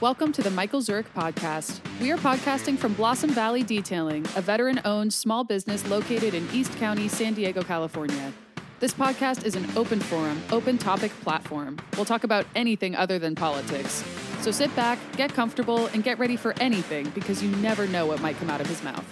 Welcome to the Michael Zurich podcast. We are podcasting from Blossom Valley Detailing, a veteran owned small business located in East County, San Diego, California. This podcast is an open forum, open topic platform. We'll talk about anything other than politics. So sit back, get comfortable, and get ready for anything because you never know what might come out of his mouth.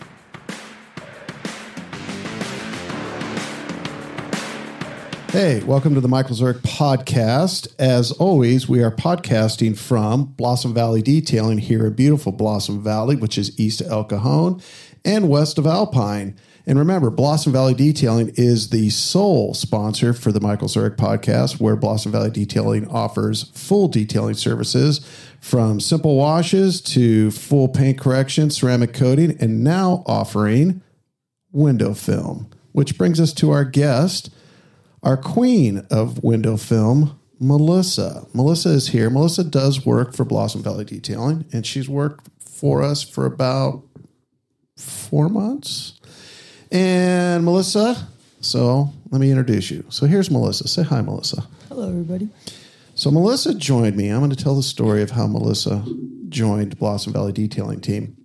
Hey, welcome to the Michael Zurich podcast. As always, we are podcasting from Blossom Valley Detailing here in beautiful Blossom Valley, which is east of El Cajon and west of Alpine. And remember, Blossom Valley Detailing is the sole sponsor for the Michael Zurich podcast, where Blossom Valley Detailing offers full detailing services from simple washes to full paint correction, ceramic coating, and now offering window film. Which brings us to our guest, our queen of window film, Melissa. Melissa is here. Melissa does work for Blossom Valley Detailing, and she's worked for us for about four months. And Melissa, so let me introduce you. So here's Melissa. Say hi, Melissa. Hello, everybody. So Melissa joined me. I'm going to tell the story of how Melissa joined Blossom Valley Detailing Team.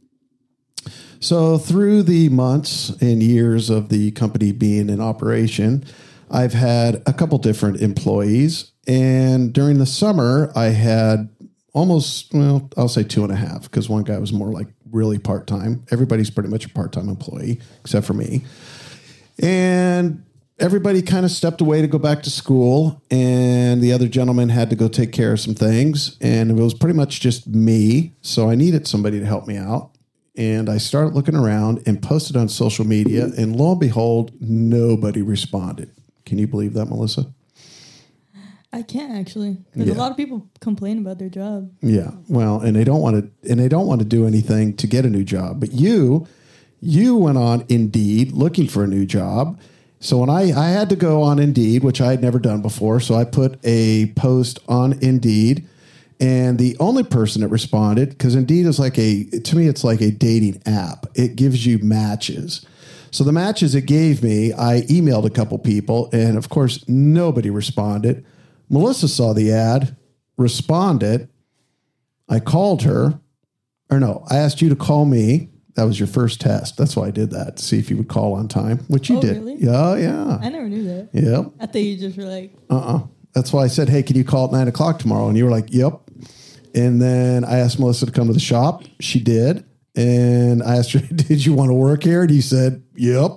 So through the months and years of the company being in operation, I've had a couple different employees, and during the summer, I had almost well, I'll say two and a half because one guy was more like really part time. Everybody's pretty much a part time employee except for me, and everybody kind of stepped away to go back to school, and the other gentleman had to go take care of some things, and it was pretty much just me. So I needed somebody to help me out. And I started looking around and posted on social media, and lo and behold, nobody responded. Can you believe that, Melissa? I can't actually because Yeah. a lot of people complain about their job. Yeah. Well, and they don't want to and they don't want to do anything to get a new job. But you you went on Indeed looking for a new job. So when I I had to go on Indeed, which I had never done before, so I put a post on Indeed and the only person that responded cuz Indeed is like a to me it's like a dating app. It gives you matches. So the matches it gave me, I emailed a couple people and of course nobody responded. Melissa saw the ad, responded, I called her, or no, I asked you to call me. That was your first test. That's why I did that to see if you would call on time, which you Oh, did. really? Yeah, yeah, I never knew that. yep. I thought you just were like, Uh uh That's why I said, hey, can you call at nine o'clock tomorrow? And you were like, yep. And then I asked Melissa to come to the shop. She did. And I asked her, did you want to work here? And he said, yep.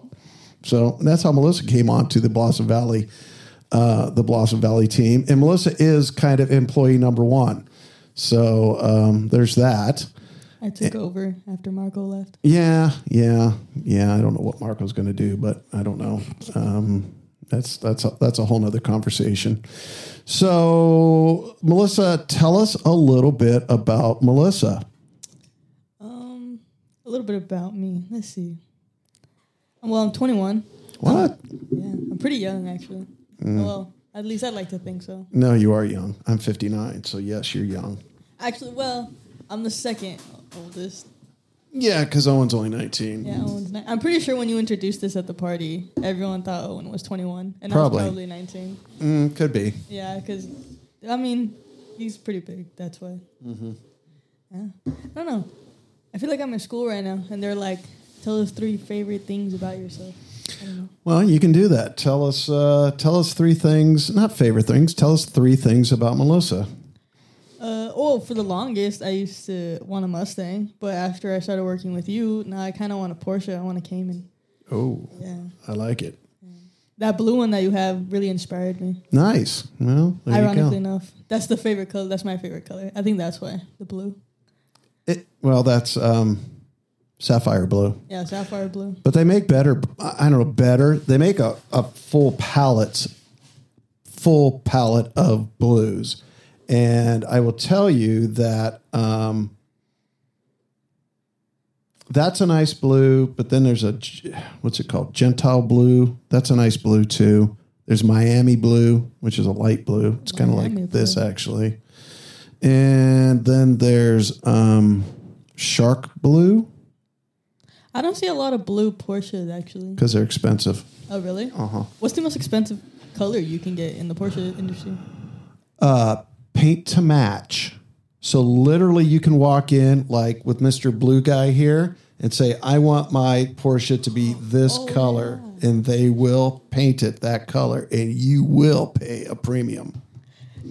So that's how Melissa came on to the Blossom Valley, uh, the Blossom Valley team. And Melissa is kind of employee number one. So um, there's that. I took over after Marco left. Yeah, yeah, yeah. I don't know what Marco's going to do, but I don't know. Um, that's that's a, that's a whole nother conversation. So, Melissa, tell us a little bit about Melissa. A little bit about me. Let's see. Well, I'm 21. What? Yeah, I'm pretty young actually. Mm. Well, at least I'd like to think so. No, you are young. I'm 59, so yes, you're young. Actually, well, I'm the second oldest. Yeah, because Owen's only 19. Yeah, Owen's. Ni- I'm pretty sure when you introduced this at the party, everyone thought Owen was 21, and Probably. I was probably 19. Mm, could be. Yeah, because I mean, he's pretty big. That's why. Mm-hmm. Yeah, I don't know. I feel like I'm in school right now, and they're like, "Tell us three favorite things about yourself." I don't know. Well, you can do that. Tell us. Uh, tell us three things. Not favorite things. Tell us three things about Melissa. Uh, oh, for the longest, I used to want a Mustang, but after I started working with you, now I kind of want a Porsche. I want a Cayman. Oh, Yeah, I like it. that blue one that you have really inspired me. Nice. Well, there you Ironically enough, that's the favorite color. That's my favorite color. I think that's why the blue. It, well, that's um, sapphire blue. Yeah, sapphire blue. But they make better. I don't know better. They make a, a full palette, full palette of blues, and I will tell you that um, that's a nice blue. But then there's a what's it called? Gentian blue. That's a nice blue too. There's Miami blue, which is a light blue. It's kind of like this actually. And then there's um, shark blue I don't see a lot of blue Porsches actually. because they're expensive. Oh, really? Uh huh. What's the most expensive color you can get in the Porsche industry? uh, paint to match. So literally, you can walk in like with Mister Blue Guy here and say, "I want my Porsche to be this color," and they will paint it that color, and you will pay a premium.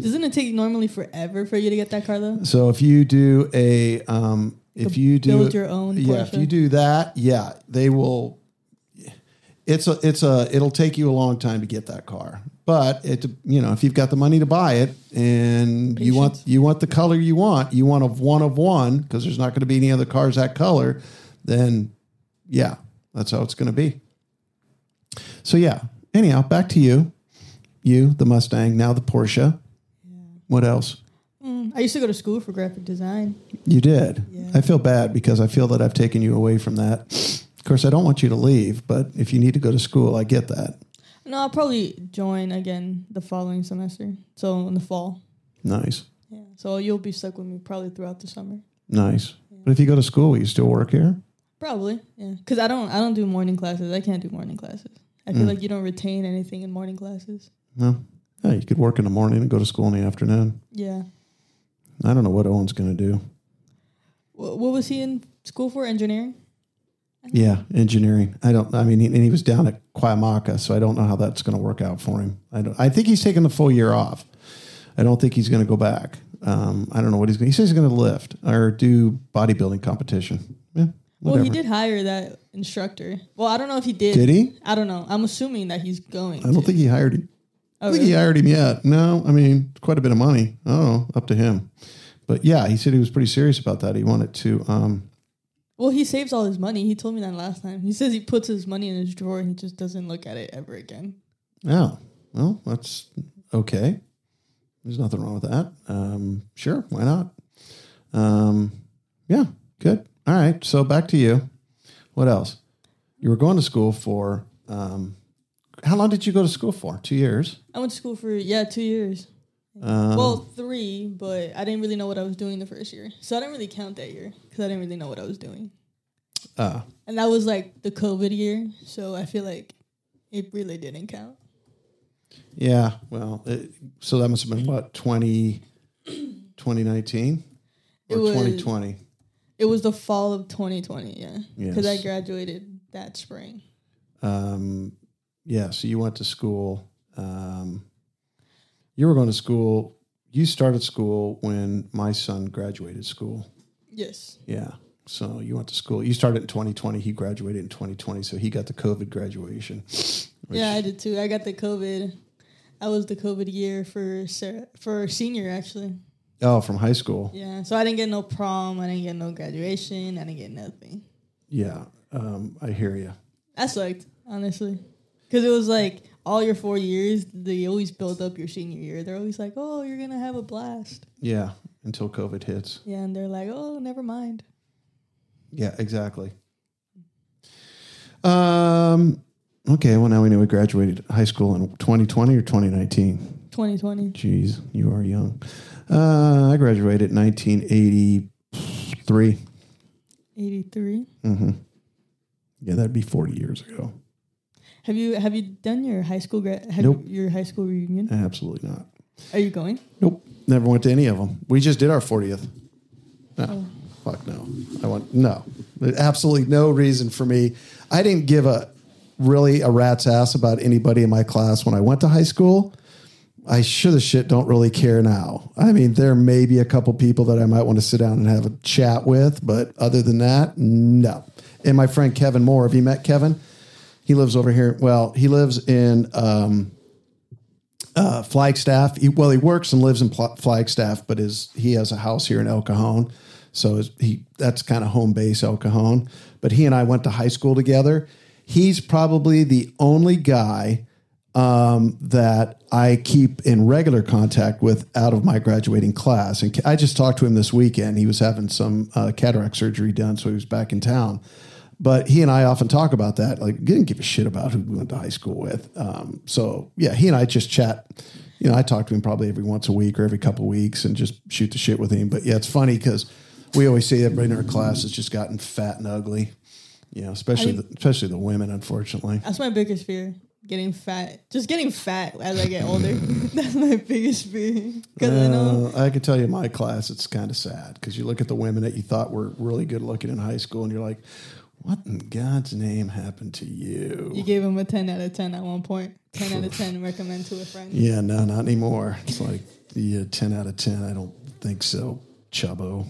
Doesn't it take normally forever for you to get that car though? So if you do a, um, if you do build your own yeah, if you do that, yeah, they will. It's a, it's a, it'll take you a long time to get that car, but it, you know, if you've got the money to buy it and you want, you want the color you want, you want a one of one because there's not going to be any other cars that color, then yeah, that's how it's going to be. So yeah. Anyhow, back to you, you the Mustang, now the Porsche. What else? I used to go to school for graphic design. You did. Yeah. I feel bad because I feel that I've taken you away from that. Of course, I don't want you to leave, but if you need to go to school, I get that. No, I'll probably join again the following semester. So in the fall. Nice. Yeah. So you'll be stuck with me probably throughout the summer. Nice. But if you go to school, will you still work here? Probably, yeah. Because I don't, I don't do morning classes. I can't do morning classes. I feel Mm. like you don't retain anything in morning classes. No. Yeah, you could work in the morning and go to school in the afternoon. Yeah. I don't know what Owen's going to do. What, what was he in school for? Engineering. Yeah, engineering. I don't. I mean, he, and he was down at Cuyamaca, so I don't know how that's going to work out for him. I don't. I think he's taking the full year off. I don't think he's going to go back. Um, I don't know what he's going. He says he's going to lift or do bodybuilding competition. Yeah, Well, he did hire that instructor. Well, I don't know if he did. Did he? I don't know. I'm assuming that he's going. I don't to. think he hired him. I think he hired him yet. No, I mean, it's quite a bit of money. Oh, up to him. But yeah, he said he was pretty serious about that. He wanted to. Um, Well, he saves all his money. He told me that last time. He says he puts his money in his drawer and he just doesn't look at it ever again. oh, well, that's okay. There's nothing wrong with that. Um, sure, why not? Um, yeah, good. All right. So back to you. What else? You were going to school for. Um, how long did you go to school for? Two years. I went to school for yeah two years. Um, well, three, but I didn't really know what I was doing the first year, so I didn't really count that year because I didn't really know what I was doing. uh, And that was like the COVID year, so I feel like it really didn't count. Yeah, well, it, so that must have been what 20, 2019 It or twenty twenty. It was the fall of 2020, yeah, because I graduated that spring. Um, yeah, so you went to school. Um, you were going to school. You started school when my son graduated school. Yes, Yeah, so you went to school. You started in twenty twenty. He graduated in twenty twenty, so he got the COVID graduation. yeah, I did too. I got the COVID. I was the COVID year for Serra, for senior actually. Oh, from high school. Yeah, so I didn't get no prom. I didn't get no graduation. I didn't get nothing. Yeah, um, I hear you. I sucked honestly, because it was like all your four years. They always build up your senior year. They're always like, "Oh, you're gonna have a blast." Yeah, until COVID hits. Yeah, and they're like, "Oh, never mind." Yeah, exactly. Um. Okay. Well, now we know we graduated high school in 2020 or 2019. 2020. Jeez, you are young. Uh, I graduated in 1983. 83. Mm-hmm. Yeah, that'd be 40 years ago. Have you have you done your high school gra- have Nope. your high school reunion? Uh, absolutely not. Are you going? Nope. Never went to any of them. We just did our 40th. No. Oh. Fuck no. I went, no. There's absolutely no reason for me. I didn't give a really a rat's ass about anybody in my class when I went to high school. I sure the shit don't really care now. I mean, there may be a couple people that I might want to sit down and have a chat with, but other than that, no. And my friend Kevin Moore, have you met Kevin? He lives over here. Well, he lives in um, uh, Flagstaff. He, well, he works and lives in Pl- Flagstaff, but his he has a house here in El Cajon, so he that's kind of home base El Cajon. But he and I went to high school together. He's probably the only guy um, that I keep in regular contact with out of my graduating class. And I just talked to him this weekend. He was having some uh, cataract surgery done, so he was back in town. But he and I often talk about that. Like, didn't give a shit about who we went to high school with. Um, so yeah, he and I just chat. You know, I talk to him probably every once a week or every couple of weeks and just shoot the shit with him. But yeah, it's funny because we always say everybody in our class has just gotten fat and ugly. You know, especially the, especially the women, unfortunately. That's my biggest fear. getting fat. Just getting fat as I get older. That's my biggest fear. Because I know. Uh, I can tell you, in my class, it's kind of sad because you look at the women that you thought were really good looking in high school, and you're like, "What in God's name happened to you?" You gave him a 10 out of 10 at one point. 10 out of 10 recommend to a friend. yeah, no, not anymore. It's like, yeah, ten out of ten. I don't think so, Chubbo.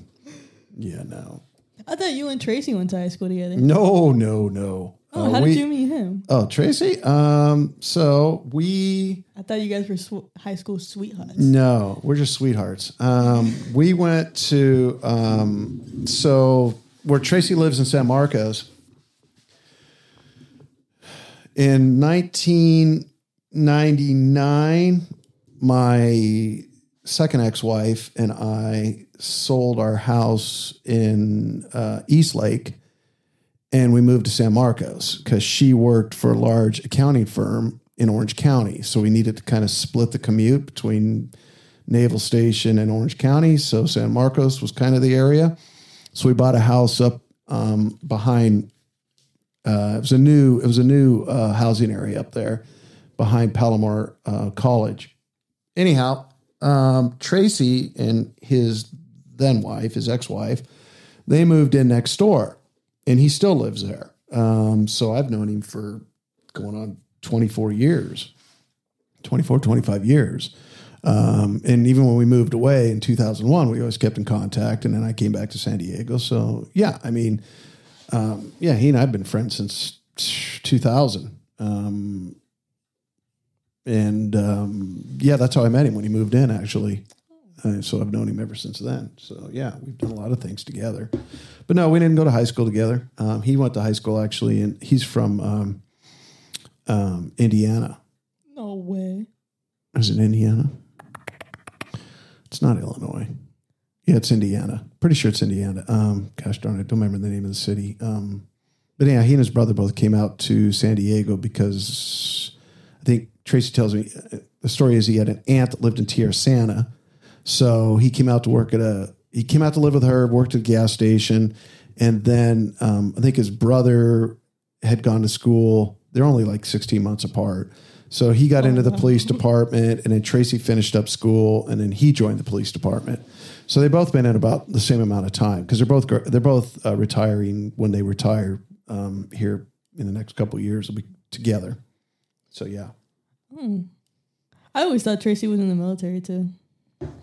Yeah, no, I thought you and Tracy went to high school together. no, no, no. Oh, Uh, how we- did you meet him? Oh, Tracy. Um, so we I thought you guys were sw- high school sweethearts. No, we're just sweethearts. Um, we went to um, so where Tracy lives in San Marcos. In 1999, my second ex-wife and I sold our house in uh, East Lake, and we moved to San Marcos because she worked for a large accounting firm in Orange County. So we needed to kind of split the commute between Naval Station and Orange County. So San Marcos was kind of the area. So we bought a house up um, behind. Uh, it was a new. It was a new uh, housing area up there behind Palomar uh, College. Anyhow, um, Tracy and his then wife, his ex-wife, they moved in next door, and he still lives there. Um, so I've known him for going on 24 years, 24, 25 years. Um, and even when we moved away in 2001, we always kept in contact. And then I came back to San Diego. So, yeah, I mean, um, yeah, he and I have been friends since 2000. Um, and um, yeah, that's how I met him when he moved in, actually. Uh, so I've known him ever since then. So yeah, we've done a lot of things together. But no, we didn't go to high school together. Um, he went to high school actually, and he's from um, um, Indiana. No way. Is it Indiana? It's not Illinois. Yeah, it's Indiana. Pretty sure it's Indiana. Um, gosh darn it, I don't remember the name of the city. Um, but yeah, he and his brother both came out to San Diego because I think Tracy tells me uh, the story is he had an aunt that lived in Tierrasanta. So he came out to work at a, he came out to live with her, worked at a gas station. And then um, I think his brother had gone to school. They're only like 16 months apart. So he got into the police department, and then Tracy finished up school, and then he joined the police department. So they both been in about the same amount of time because they're both they're both uh, retiring when they retire um, here in the next couple of years. They'll be together. So yeah, I always thought Tracy was in the military too.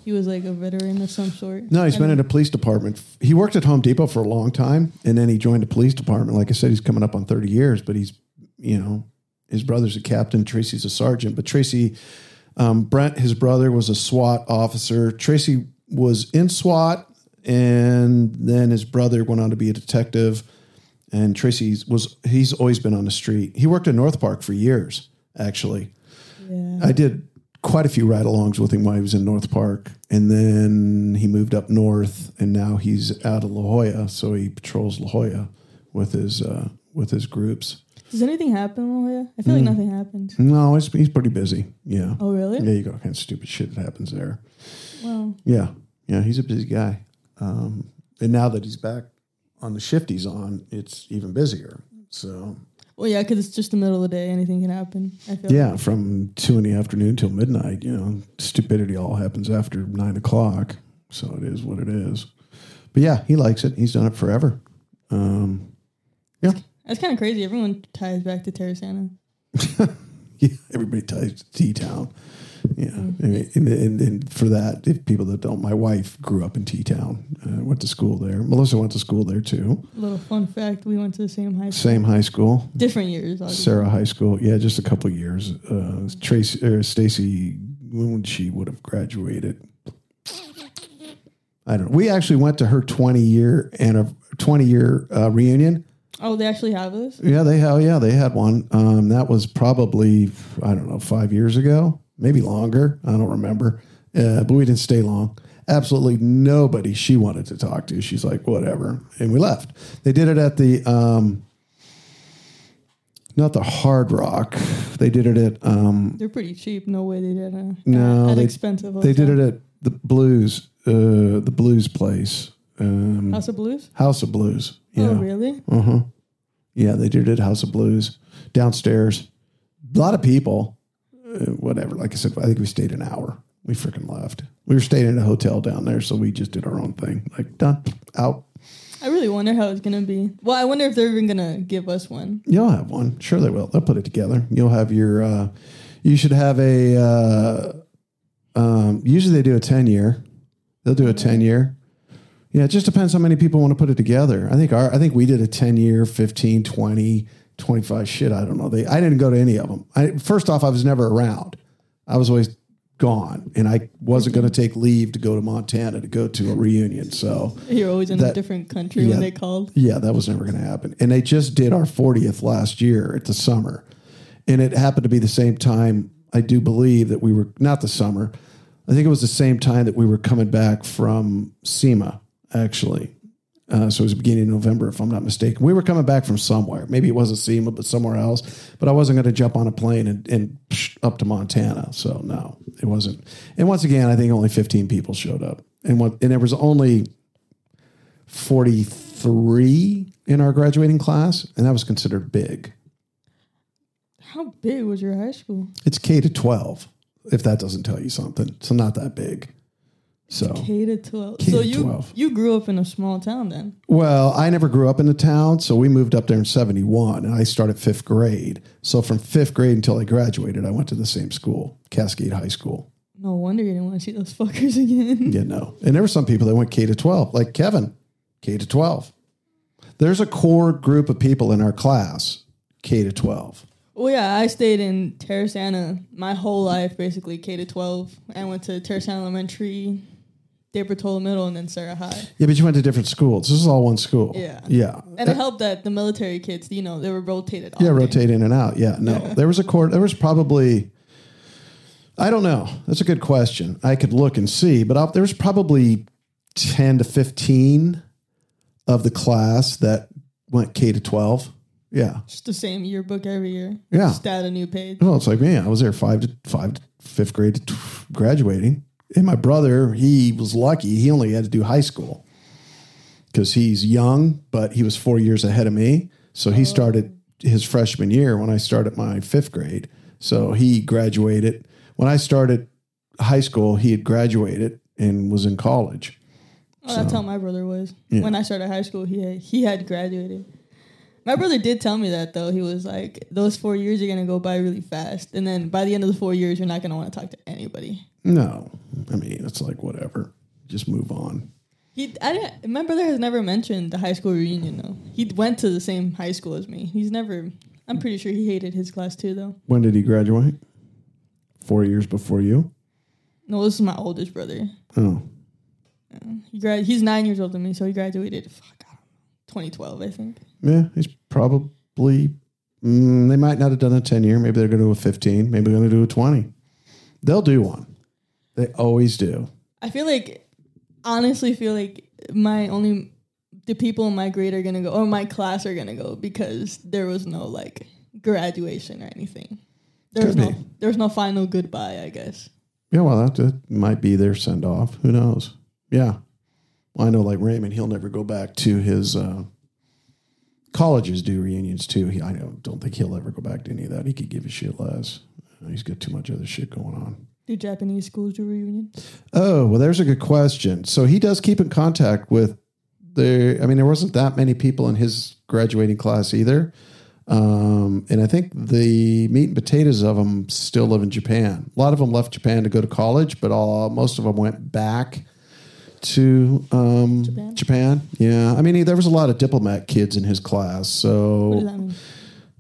He was like a veteran of some sort. no, he's been And- in a police department. He worked at Home Depot for a long time, and then he joined the police department. Like I said, he's coming up on thirty years, but he's you know his brother's a captain, Tracy's a sergeant, but Tracy. Um, Brent, his brother, was a SWAT officer. Tracy was in SWAT, and then his brother went on to be a detective. And Tracy was he's always been on the street. He worked in North Park for years, actually. Yeah. I did quite a few ride-alongs with him while he was in North Park, and then he moved up north, and now he's out of La Jolla, so he patrols La Jolla with his uh, with his groups. Does anything happen La I feel like nothing happened. No, he's, he's pretty busy. Yeah, Oh really? yeah, you got all kinds of stupid shit that happens there. Wow. Yeah, yeah, he's a busy guy. Um, and now that he's back on the shift he's on, it's even busier. So Well, yeah, because it's just the middle of the day. Anything can happen. I feel. yeah, from two in the afternoon till midnight, you know, stupidity all happens after nine o'clock. So it is what it is. But yeah, he likes it. He's done it forever. Um, yeah, That's kind of crazy. Everyone ties back to Tierrasanta. yeah. Everybody ties to T Town. Yeah, I mean, and, and, and for that, if people that don't, my wife grew up in T Town. Uh, went to school there. Melissa went to school there too. Little fun fact: we went to the same high school, Same high school. different years. Obviously. Serra High School. Yeah, just a couple years. Uh, Tracy or Stacy, when she would have graduated? I don't know. We actually went to her 20 year and a 20 year uh, reunion. Oh, they actually have this. Yeah, they have. yeah, they had one. Um, that was probably I don't know five years ago, maybe longer. I don't remember, uh, but we didn't stay long. Absolutely nobody she wanted to talk to. She's like whatever, and we left. They did it at the um, not the Hard Rock. They did it at um, They're pretty cheap. No way they did a No, an they- expensive. they did it at the Blues, uh, the Blues place, um, House of Blues. House of Blues. Yeah, Oh, really? uh huh. Yeah, they did it House of Blues downstairs. a lot of people, uh, whatever. Like I said, I think we stayed an hour. We freaking left. We were staying in a hotel down there, so we just did our own thing. Like done, out. I really wonder how it's gonna be. Well, I wonder if they're even gonna give us one. You'll have one. Sure, they will. They'll put it together. You'll have your. Uh, you should have a. Uh, um, usually they do a ten year. They'll do a ten year. Yeah, it just depends how many people want to put it together. I think our. I think we did a ten year, 15, 20, 25 shit. I don't know. They. I didn't go to any of them. I first off, I was never around. I was always gone, and I wasn't going to take leave to go to Montana to go to a reunion. So You're always in a different country yeah. when they called. yeah, that was never going to happen. And they just did our 40th last year at the summer. And it happened to be the same time, I do believe, that we were not the summer. I think it was the same time that we were coming back from SEMA, actually. Uh, so it was the beginning of November, if I'm not mistaken. We were coming back from somewhere. Maybe it wasn't SEMA, but somewhere else. But I wasn't going to jump on a plane and, and psh, up to Montana. So no, it wasn't. And once again, I think only 15 people showed up. And what, and there was only 43 in our graduating class, and that was considered big. How big was your high school? It's K to 12, if that doesn't tell you something. So not that big. So, K to twelve. K so to you 12. you grew up in a small town then. well, I never grew up in the town, so we moved up there in 71, and I started fifth grade. So from fifth grade until I graduated, I went to the same school, Cascade High School. No wonder you didn't want to see those fuckers again. yeah, no. and there were some people that went K to 12, like Kevin, K to 12. There's a core group of people in our class, K to 12. Well, yeah, I stayed in Tierrasanta my whole life, basically K to twelve. I went to Tierrasanta Elementary, De Portola Middle, and then Serra High. Yeah, but you went to different schools. This is all one school. Yeah. Yeah. And it helped that the military kids, you know, they were rotated. Yeah, rotate in and out. Yeah, no. There was a court. There was probably, I don't know. That's a good question. I could look and see, but I, there was probably 10 to 15 of the class that went K to 12. Yeah. Just the same yearbook every year. Yeah. Just add a new page. Well, it's like, man, I was there five to five to fifth grade to graduating. And my brother, he was lucky. He only had to do high school because he's young, but he was four years ahead of me. So he oh. started his freshman year when I started my fifth grade. So he graduated. When I started high school, he had graduated and was in college. Oh, that's how my brother was. Yeah. When I started high school, he had, he had graduated. My brother did tell me that though. He was like, "Those four years are gonna go by really fast, and then by the end of the four years, you're not gonna want to talk to anybody." No, I mean, it's like whatever. Just move on. He, I didn't. My brother has never mentioned the high school reunion though. He went to the same high school as me. He's never. I'm pretty sure he hated his class too though. When did he graduate? Four years before you? No, this is my oldest brother. Oh, He grad. He's nine years older than me, so he graduated. Fuck, I don't know, 2012, I think. Yeah, he's probably. Mm, they might not have done a ten year. Maybe they're going to do a fifteen. Maybe they're going to do a twenty. They'll do one. They always do. I feel like, honestly, feel like my only the people in my grade are gonna go, or my class are gonna go because there was no like graduation or anything. There was Could no be. there was no final goodbye. I guess. Yeah, well, that, that might be their send off. Who knows? Yeah. Well, I know, like Raymond, he'll never go back to his uh, colleges do reunions too. He, I don't, don't think he'll ever go back to any of that. He could give a shit less. He's got too much other shit going on. Do Japanese schools do reunions? Oh, well, there's a good question. So he does keep in contact with the. I mean, there wasn't that many people in his graduating class either. Um, and I think the meat and potatoes of them still live in Japan. A lot of them left Japan to go to college, but all, most of them went back to um, Japan? Japan. Yeah. I mean, he, there was a lot of diplomat kids in his class. So What does that mean?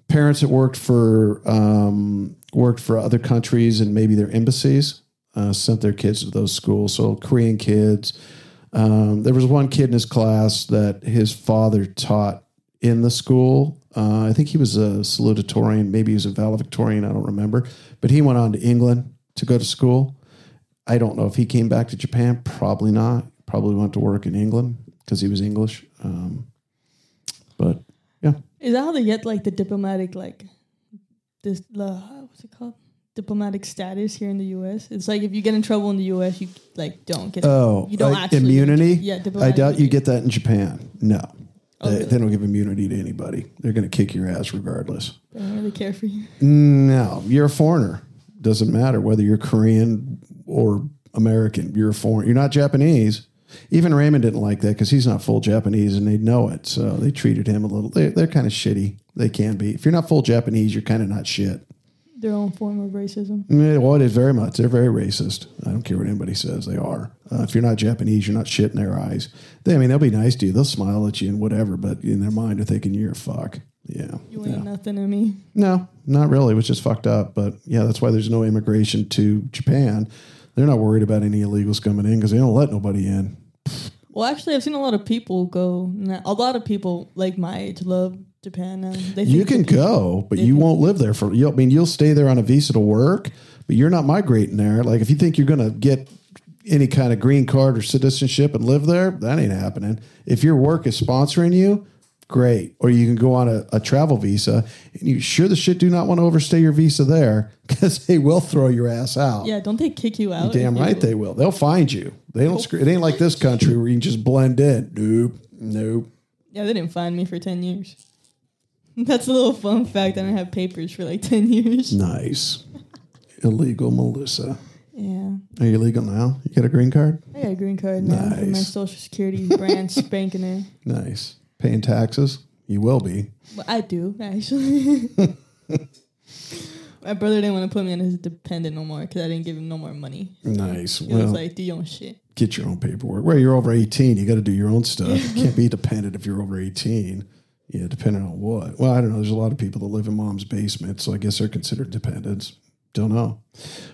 parents that worked for um, worked for other countries and maybe their embassies uh, sent their kids to those schools. So Korean kids. Um, there was one kid in his class that his father taught in the school. Uh, I think he was a salutatorian, maybe he was a valedictorian. I don't remember, but he went on to England to go to school. I don't know if he came back to Japan. Probably not. Probably went to work in England because he was English. Um, but yeah, Is that how they get like the diplomatic like this what's it called? Diplomatic status here in the U.S. It's like if you get in trouble in the U.S., you like don't get. Oh, you don't uh, actually immunity. Yeah, I doubt you get that in Japan. No, Oh, they, really? they don't give immunity to anybody. They're going to kick your ass regardless. They don't really care for you. No, you're a foreigner. Doesn't matter whether you're Korean or American. You're a foreign. You're not Japanese. Even Raymond didn't like that because he's not full Japanese and they know it. So they treated him a little. They're, they're kind of shitty. They can be. If you're not full Japanese, you're kind of not shit. Their own form of racism. Yeah, well, it is very much. They're very racist. I don't care what anybody says. They are. Uh, if you're not Japanese, you're not shit in their eyes. They, I mean, they'll be nice to you. They'll smile at you and whatever, but in their mind, they're thinking you're a fuck. Yeah. You yeah. ain't nothing to me. No, not really, which is fucked up. But yeah, that's why there's no immigration to Japan. They're not worried about any illegals coming in because they don't let nobody in. Well, actually, I've seen a lot of people go. A lot of people like my age love Japan now. They You can go, but you won't live there for. You'll, I mean, you'll stay there on a visa to work, but you're not migrating there. Like if you think you're going to get any kind of green card or citizenship and live there, that ain't happening. If your work is sponsoring you, great. Or you can go on a, a travel visa, and you sure the shit do not want to overstay your visa there because they will throw your ass out. Yeah, don't they kick you out? Damn if you- right they will. They'll find you. They don't. Screw, it ain't like this country where you can just blend in. Nope. Nope. Yeah, they didn't find me for ten years. That's a little fun fact. I didn't have papers for like ten years. Nice. Illegal Melissa. Yeah, Are you legal now? You got a green card? I got a green card now. with My social security brand spanking it. Nice. Paying taxes? You will be. Well, I do actually. My brother didn't want to put me on his dependent no more because I didn't give him no more money. Nice. He Well, was like, "Do your own shit." get your own paperwork. Well, you're over 18. You got to do your own stuff. You can't be dependent if you're over 18. Yeah, depending on what. Well, I don't know. There's a lot of people that live in mom's basement, so I guess they're considered dependents. Don't know.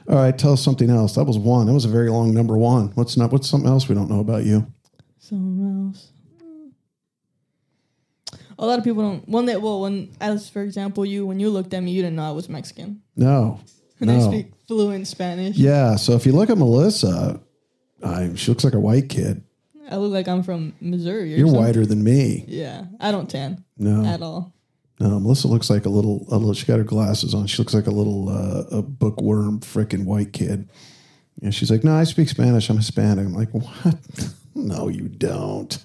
All right, tell us something else. That was one. That was a very long number one. What's not? What's something else we don't know about you? Someone else. A lot of people don't. One that well, when as for example, you when you looked at me, you didn't know I was Mexican, No. and I speak fluent Spanish. Yeah. So if you look at Melissa, I, she looks like a white kid. I look like I'm from Missouri. You're something. whiter than me. Yeah, I don't tan No. at all. No, Melissa looks like a little, a little. She got her glasses on. She looks like a little, uh, a bookworm, freaking white kid. Yeah, she's like, no, I speak Spanish. I'm Hispanic. I'm like, what? no, you don't.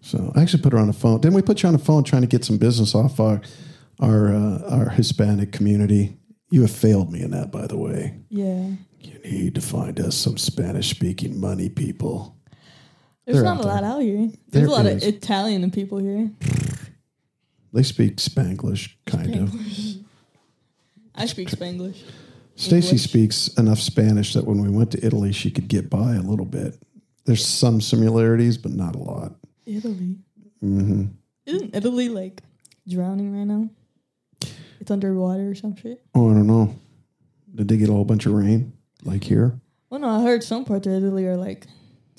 So I actually put her on the phone. Didn't we put you on the phone trying to get some business off our, our, uh, our Hispanic community? You have failed me in that, by the way. Yeah, You need to find us some Spanish speaking money people. There's not a lot out here. There There's a lot is. of Italian people here. They speak Spanglish, kind of. I speak Spanglish. Stacy English. speaks enough Spanish that when we went to Italy, she could get by a little bit. There's some similarities, but not a lot. Italy. hmm Isn't Italy like drowning right now? It's underwater or some shit. Oh, I don't know. Did they get a whole bunch of rain like here? Well, no, I heard some parts of Italy are like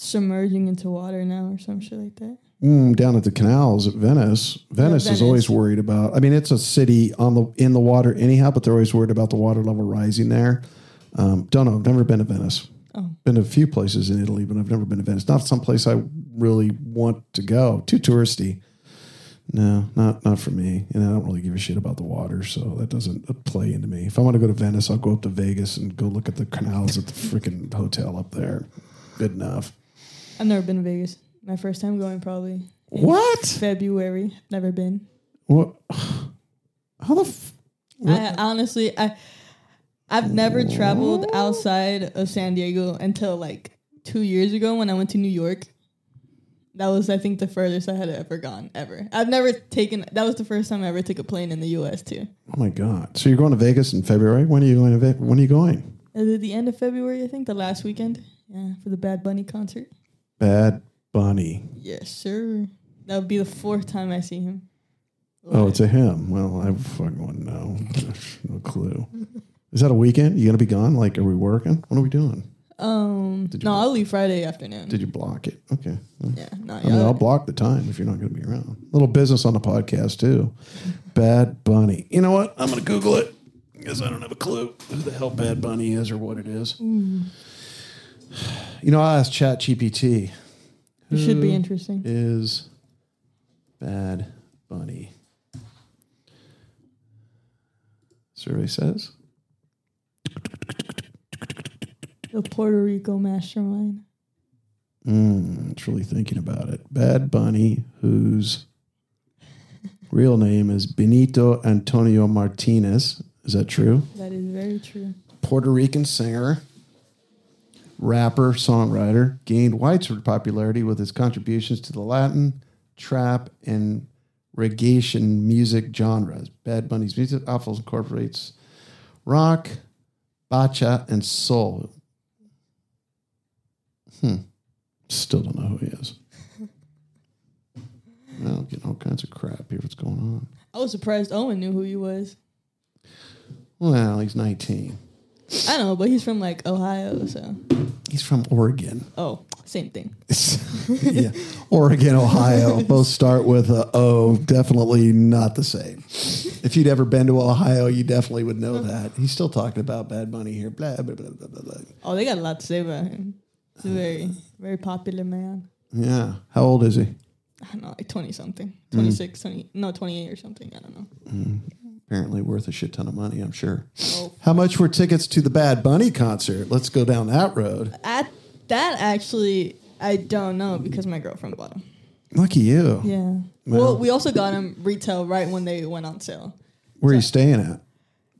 submerging into water now or some shit like that. Mm, down at the canals at Venice. Venice is Venice. always worried about. I mean, it's a city on the in the water anyhow, but they're always worried about the water level rising there. Um, don't know. I've never been to Venice. Oh. Been to a few places in Italy, but I've never been to Venice. Not some place I really want to go. Too touristy. No, not not for me. And I don't really give a shit about the water, so that doesn't play into me. If I want to go to Venice, I'll go up to Vegas and go look at the canals at the freaking hotel up there. Good enough. I've never been to Vegas. My first time going probably in What? February. Never been. What? How the? F- I honestly, I, I've never traveled outside of San Diego until like two years ago when I went to New York. That was, I think, the furthest I had ever gone ever. I've never taken. That was the first time I ever took a plane in the U.S. too. Oh my god! So you're going to Vegas in February? When are you going to? Ve- when are you going? At the end of February, I think, the last weekend. Yeah, for the Bad Bunny concert. Bad Bunny. Yes, sir. That would be the fourth time I see him. Oh, it's a him. Well, I fucking wouldn't know. no clue. Is that a weekend? You gonna be gone? Like, are we working? What are we doing? Um, no, block- I'll leave Friday afternoon. Did you block it? Okay. Yeah, no, I mean. I'll block the time if you're not going to be around. little business on the podcast too. Bad Bunny. You know what? I'm going to Google it because I don't have a clue who the hell Bad Bunny is or what it is. You know, I asked Chat GPT. It should be interesting. Is Bad Bunny? Survey says The Puerto Rico mastermind. Mm, really thinking about it. Bad Bunny, whose Real name is Benito Antonio Martinez. Is that true? That is very true. Puerto Rican singer, rapper, songwriter, gained widespread popularity with his contributions to the Latin, trap, and reggaeton music genres. Bad Bunny's music also incorporates rock, bachata, and soul. Hmm. Still don't know who he is. Well, getting all kinds of crap here. What's going on? I was surprised Owen knew who he was. Well, he's 19. I don't know, but he's from like Ohio, so He's from Oregon. oh, same thing. yeah. Oregon, Ohio, both start with a O. Definitely not the same. If you'd ever been to Ohio, you definitely would know that. He's still talking about Bad Bunny here. Blah, blah, blah, blah, blah, blah. Oh, they got a lot to say about him. He's a very, very popular man. Yeah. How old is he? I don't know, like 20 something. 26, 20, no, 28 or something. I don't know. Mm. Apparently worth a shit ton of money, I'm sure. Oh. How much were tickets to the Bad Bunny concert? Let's go down that road. At that, actually, I don't know because my girlfriend bought them. Lucky you. Yeah. Well- Well, we also got them retail right when they went on sale. Where are you staying at?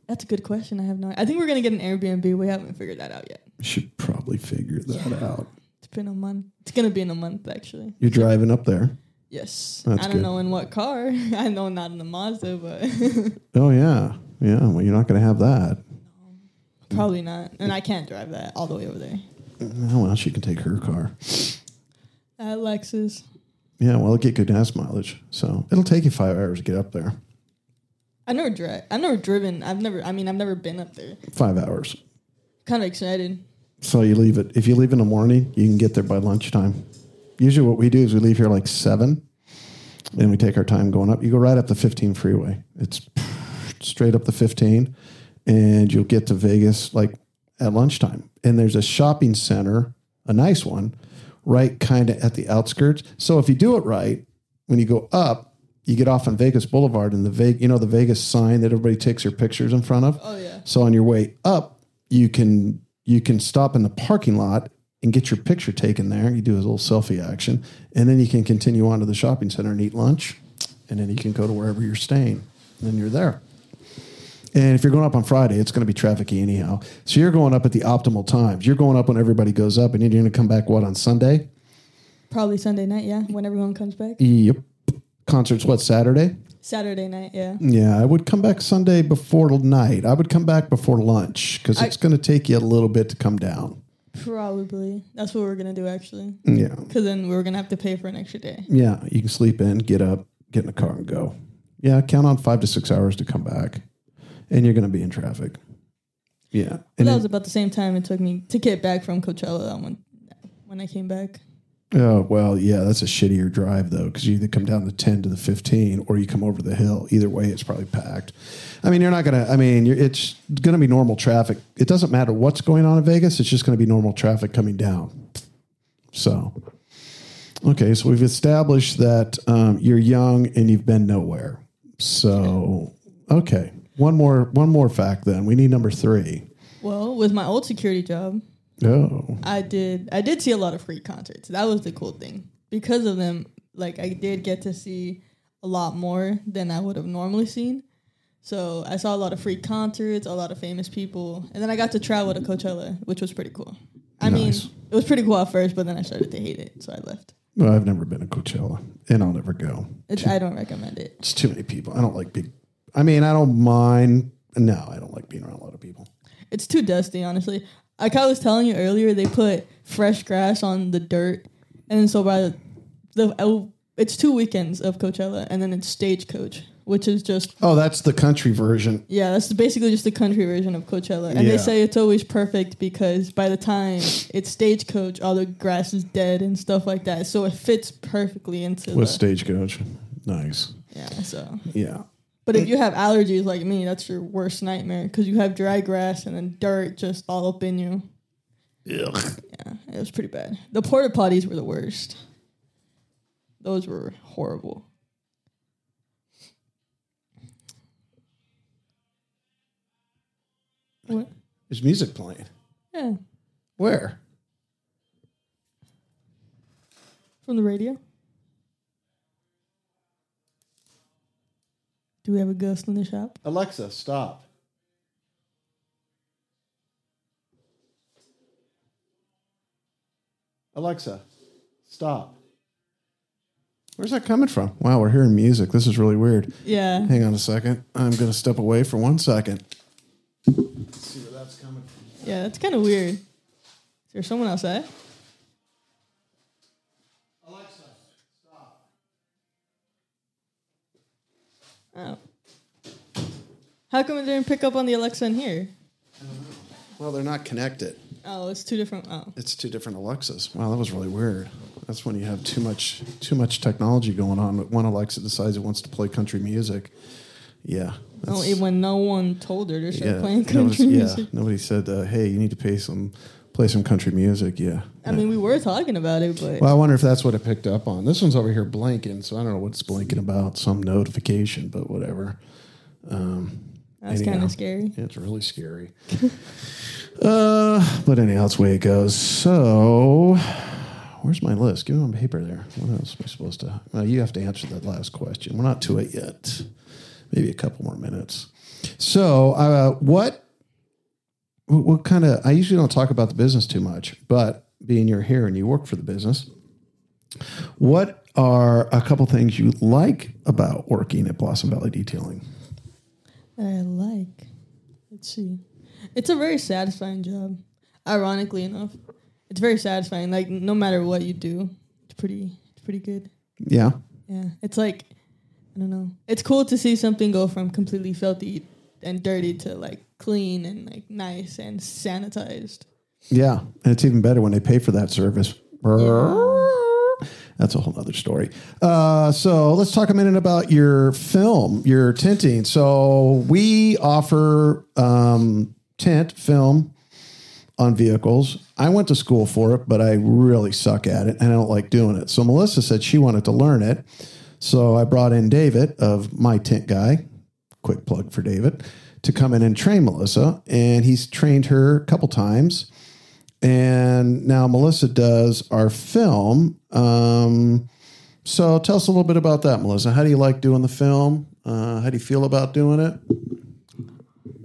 That's a good question. I have no. I think we're gonna get an Airbnb. We haven't figured that out yet. Should probably figure that out. It's been a month. It's gonna be in a month actually. You're driving up there. Yes. That's I don't good. know in what car. I know not in the Mazda, but Oh, yeah. Yeah. Well, you're not going to have that. probably not. And I can't drive that all the way over there. Well, she can take her car. At Lexus. Yeah, well, it'll get good gas mileage. So it'll take you five hours to get up there. I never drive. I've never driven. I've never. I mean, I've never been up there. Five hours. Kind of excited. So you leave it. If you leave in the morning, you can get there by lunchtime. Usually, what we do is we leave here like seven, and we take our time going up. You go right up the 15 freeway. It's straight up the 15, and you'll get to Vegas like at lunchtime. And there's a shopping center, a nice one, right kind of at the outskirts. So if you do it right, when you go up, you get off on Vegas Boulevard and the Vegas, you know, the Vegas sign that everybody takes their pictures in front of. Oh yeah. So on your way up, you can you can stop in the parking lot and get your picture taken there. You do a little selfie action, and then you can continue on to the shopping center and eat lunch, and then you can go to wherever you're staying, and then you're there. And if you're going up on Friday, it's going to be trafficy anyhow. So you're going up at the optimal times. You're going up when everybody goes up, and you're going to come back what on Sunday? Probably Sunday night. Yeah, when everyone comes back. Yep. Concerts what Saturday? Saturday night. Yeah. Yeah, I would come back Sunday before night. I would come back before lunch because it's going to take you a little bit to come down. Probably. That's what we're gonna do actually. Yeah. Because then we're gonna have to pay for an extra day. Yeah, you can sleep in, get up, get in the car, and go. Yeah, count on five to six hours to come back, and you're going to be in traffic. Yeah, and that then- was about the same time it took me to get back from Coachella that one when I came back. Oh well, yeah, that's a shittier drive though because you either come down the ten to the fifteen, or you come over the hill. Either way, it's probably packed. I mean, you're not gonna. I mean, it's to be normal traffic. It doesn't matter what's going on in Vegas. It's just to be normal traffic coming down. So, okay, so we've established that um, you're young and you've been nowhere. So, okay, one more one more fact. Then we need number three. Well, with my old security job, Oh, I did I did see a lot of free concerts. That was the cool thing. Because of them, like I did get to see a lot more than I would have normally seen. So I saw a lot of free concerts, a lot of famous people, and then I got to travel to Coachella, which was pretty cool. I Nice. mean, it was pretty cool at first, but then I started to hate it, so I left. well, I've never been to Coachella, and I'll never go. It's, I don't recommend it. It's too many people. I don't like big. I mean, I don't mind. No, I don't like being around a lot of people. It's too dusty, honestly. Like I was telling you earlier, they put fresh grass on the dirt, and so by the, the oh, it's two weekends of Coachella, and then it's Stagecoach, which is just Oh, that's the country version. yeah, that's basically just the country version of Coachella, and Yeah. they say it's always perfect because by the time it's Stagecoach, all the grass is dead and stuff like that, so it fits perfectly into With the stagecoach. Nice. yeah. So, Yeah. But if you have allergies like me, that's your worst nightmare because you have dry grass and then dirt just all up in you. Ugh. Yeah, it was pretty bad. The porta potties were the worst. Those were horrible. What? There's music playing. Yeah, Where? from the radio. Do we have a ghost in the shop? Alexa, stop. Alexa, stop. Where's that coming from? Wow, we're hearing music. This is really weird. Yeah. Hang on a second. I'm going to step away for one second. Let's see where that's coming from. Yeah, that's kind of weird. Is there someone outside? Oh. How come it didn't pick up on the Alexa in here? Well, they're not connected. Oh, it's two different. Oh. It's two different Alexas. Wow, that was really weird. That's when you have too much too much technology going on. But one Alexa decides it wants to play country music. Yeah. Oh, when no one told her to start yeah, playing nobody- country yeah, music. nobody said, uh, "Hey, you need to pay some play some country music." Yeah. I mean, we were talking about it, but Well, I wonder if that's what it picked up on. This one's over here blinking, so I don't know what it's blinking about. Some notification, but whatever. that's anyhow. kind of scary. It's really scary. uh, but anyhow, that's the way it goes. So, where's my list? Give me my paper there. What else am I supposed to? Well, you have to answer that last question. We're not to it yet. Maybe a couple more minutes. So, uh, what? What kind of? I usually don't talk about the business too much, but being you're here and you work for the business, what are a couple things you like about working at Blossom Valley Detailing? that I like. Let's see. It's a very satisfying job. Ironically enough, it's very satisfying. Like no matter what you do, it's pretty. It's pretty good. Yeah. Yeah, it's like I don't know. It's cool to see something go from completely filthy and dirty to like clean and like nice and sanitized. Yeah, and it's even better when they pay for that service. That's a whole other story. Uh, so let's talk a minute about your film, your tinting. So we offer um, tint film on vehicles. I went to school for it, but I really suck at it and I don't like doing it. So Melissa said she wanted to learn it. So I brought in David of My Tint Guy, quick plug for David, to come in and train Melissa. And he's trained her a couple times. And now Melissa does our film. Um, so tell us a little bit about that, Melissa. How do you like doing the film? Uh, how do you feel about doing it?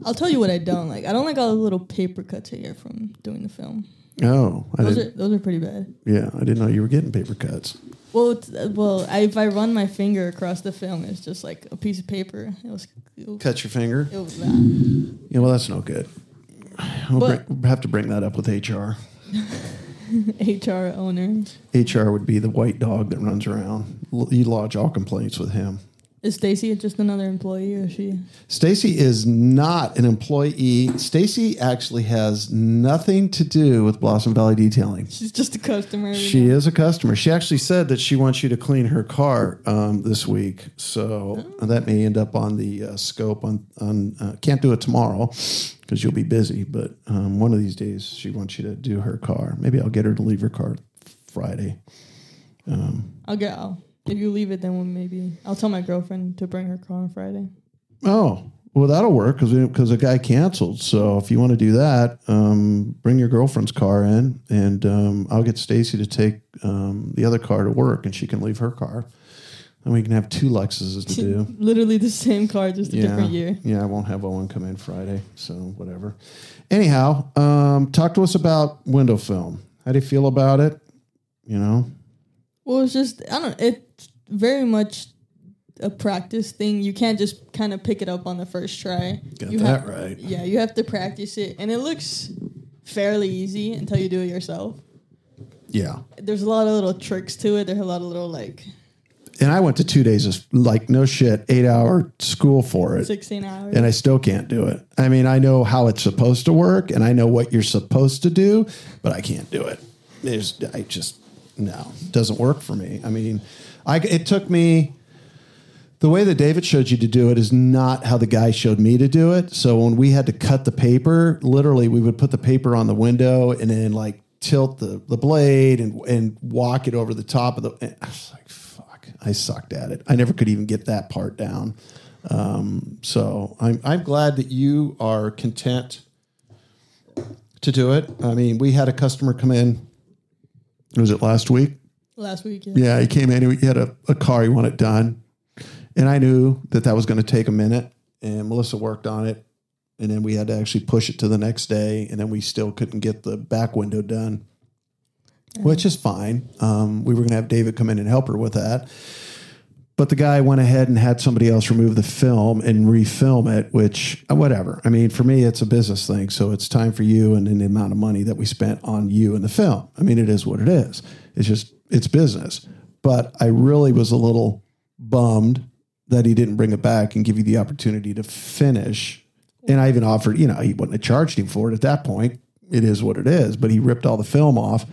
I'll tell you what I don't like. I don't like all the little paper cuts I get from doing the film. Oh, I Those didn't. are those are pretty bad. Yeah, I didn't know you were getting paper cuts. Well, it's, uh, well, I, if I run my finger across the film, it's just like a piece of paper. It was, it was, Cut your finger. it was that. Yeah, well, that's no good. We'll, But- bring, we'll have to bring that up with HR. HR owner. HR would be the white dog that runs around. L- You lodge all complaints with him. Is Stacy just another employee or is she? Stacy is not an employee. Stacy actually has nothing to do with Blossom Valley Detailing. She's just a customer. She is a customer. She actually said that she wants you to clean her car um, this week, so that may end up on the uh, scope. On on uh, can't do it tomorrow because you'll be busy, but um, one of these days she wants you to do her car. Maybe I'll get her to leave her car Friday. I'll get. I'll, if you leave it, then we'll maybe I'll tell my girlfriend to bring her car on Friday. Oh, well, that'll work because because the guy canceled. So if you want to do that, um, bring your girlfriend's car in, and um, I'll get Stacy to take um, the other car to work, and she can leave her car, and we can have two Lexuses to do. Literally the same car, just a different year. Yeah, I won't have Owen come in Friday, so whatever. Anyhow, um, talk to us about window film. How do you feel about it? You know, Well, it's just I don't. It's very much a practice thing. You can't just kind of pick it up on the first try. got you that have, right. Yeah, you have to practice it, and it looks fairly easy until you do it yourself. Yeah. There's a lot of little tricks to it. There's a lot of little like And I went to two days of like no shit, eight hour school for it. 16 hours. and I still can't do it. I mean, I know how it's supposed to work and I know what you're supposed to do, but I can't do it. There's, I just, no, doesn't work for me. I mean, I, it took me, the way that David showed you to do it is not how the guy showed me to do it. So when we had to cut the paper, literally we would put the paper on the window and then like tilt the, the blade and, and walk it over the top of the, I was like, fuck, I sucked at it. I never could even get that part down. Um, so I'm, I'm glad that you are content to do it. I mean, we had a customer come in, was it last week? Last week, yeah. Yeah, he came in. He had a, a car he wanted done, And I knew that that was going to take a minute, and Melissa worked on it. And then we had to actually push it to the next day, and then we still couldn't get the back window done, which is fine. Um, we were going to have David come in and help her with that. But the guy went ahead and had somebody else remove the film and refilm it, which, uh, whatever. I mean, for me, it's a business thing. So it's time for you and, the amount of money that we spent on you and the film. I mean, it is what it is. It's just, it's business. But I really was a little bummed that he didn't bring it back and give you the opportunity to finish. And I even offered, you know, he wouldn't have charged him for it at that point. It is what it is. But he ripped all the film off,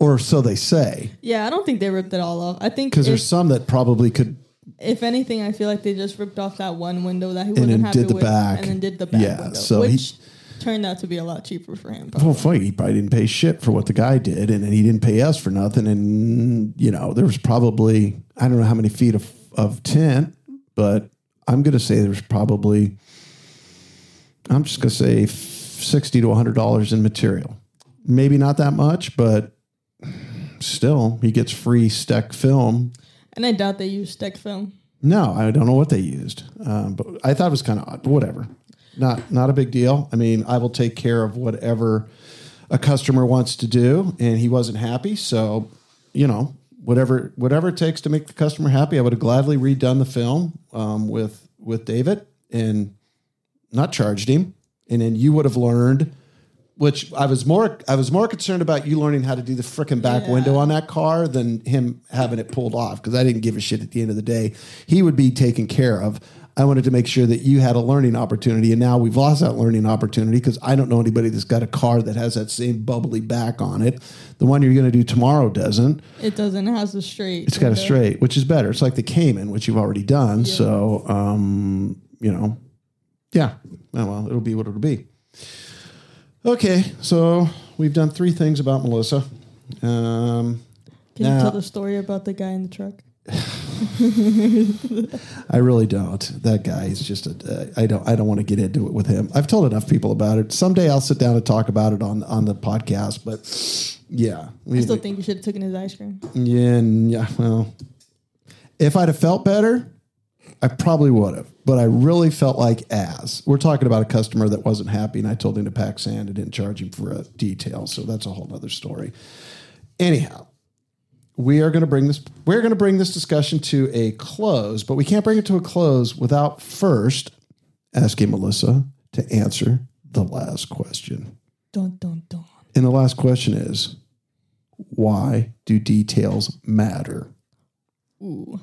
or so they say. Yeah, I don't think they ripped it all off. I think Because there's some that probably could if anything, I feel like they just ripped off that one window that he wasn't happy did the with, back. and then did the back Yeah, window, so he- which turned out to be a lot cheaper for him. probably. Well, funny, he probably didn't pay shit for what the guy did, and then he didn't pay us for nothing. And you know, there was probably I don't know how many feet of of tent, but I'm going to say there's probably I'm just going to say sixty to hundred dollars in material. Maybe not that much, but still, he gets free STEK film. And I doubt they used STEK film. No, I don't know what they used, um, but I thought it was kind of odd. But whatever, not not a big deal. I mean, I will take care of whatever a customer wants to do, and he wasn't happy, so you know whatever whatever it takes to make the customer happy. I would have gladly redone the film um, with with David and not charged him, and then you would have learned. Which I was more I was more concerned about you learning how to do the freaking back Yeah. window on that car than him having it pulled off because I didn't give a shit at the end of the day. He would be taken care of. I wanted to make sure that you had a learning opportunity, and now we've lost that learning opportunity because I don't know anybody that's got a car that has that same bubbly back on it. The one you're going to do tomorrow doesn't. It doesn't it has a straight. It's got a straight, which is better. It's like the Cayman, which you've already done. So, um, you know, yeah. Oh, well, it'll be what it'll be. Okay, so we've done three things about Melissa. Um, Can Now- you tell the story about the guy in the truck? I really don't. That guy is just a. Uh, I don't. I don't want to get into it with him. I've told enough people about it. Someday I'll sit down and talk about it on on the podcast. But yeah, we, I still think you should have taken his ice cream. yeah, yeah. Well, if I'd have felt better, I probably would have. But I really felt like as we're talking about a customer that wasn't happy, and I told him to pack sand and didn't charge him for a detail. So that's a whole other story. Anyhow, we are going to bring this. We're going to bring this discussion to a close, but we can't bring it to a close without first asking Melissa to answer the last question. Dun dun dun. And the last question is, why do details matter? Ooh.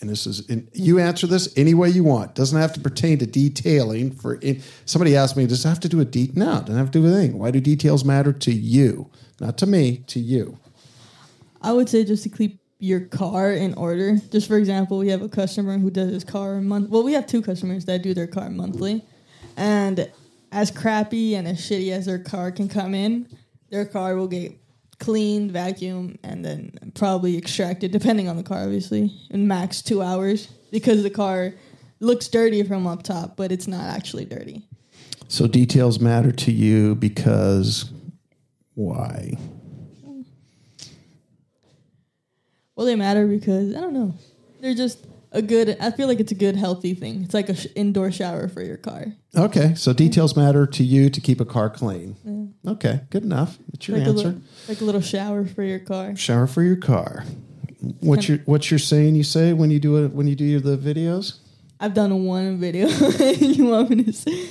And this is, and you answer this any way you want. Doesn't have to pertain to detailing. For in, somebody asked me, does it have to do with de? No, doesn't have to do with anything. Why do details matter to you, not to me, to you? I would say just to keep your car in order. Just for example, we have a customer who does his car month. Well, we have two customers that do their car monthly, and as crappy and as shitty as their car can come in, their car will get cleaned, vacuumed, and then probably extracted, depending on the car, obviously, in max two hours because the car looks dirty from up top, but it's not actually dirty. So details matter to you because why? Well, they matter because I don't know. They're just a good. I feel like it's a good, healthy thing. It's like a sh- indoor shower for your car. Okay, so details matter to you to keep a car clean. Okay, good enough. That's your like answer. A little, like a little shower for your car. Shower for your car. What's your what's your saying? You say when you do it when you do the videos? I've done one video. you want me to say?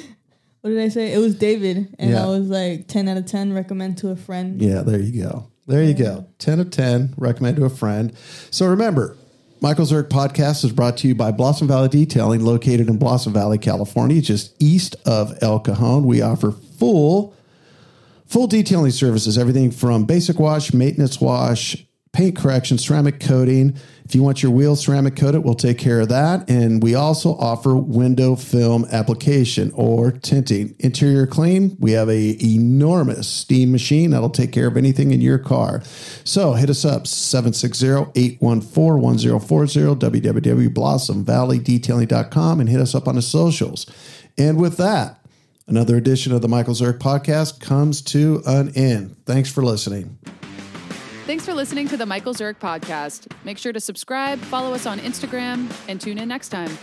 What did I say? It was David, and Yeah. I was like ten out of ten. Recommend to a friend. Yeah, there you go. There you go. 10 of 10. Recommend to a friend. So remember, Michael Zerk podcast is brought to you by Blossom Valley Detailing, located in Blossom Valley, California, just east of El Cajon. We offer full full detailing services, everything from basic wash, maintenance wash, paint correction, ceramic coating. If you want your wheels ceramic coated, we'll take care of that. And we also offer window film application or tinting. Interior clean, we have a enormous steam machine that'll take care of anything in your car. So hit us up 760-814-1040 www.blossomvalleydetailing.com and hit us up on the socials. And with that, Another edition of the Michael Zerk podcast comes to an end. Thanks for listening. Thanks for listening to the Michael Zurich podcast. Make sure to subscribe, follow us on Instagram, and tune in next time.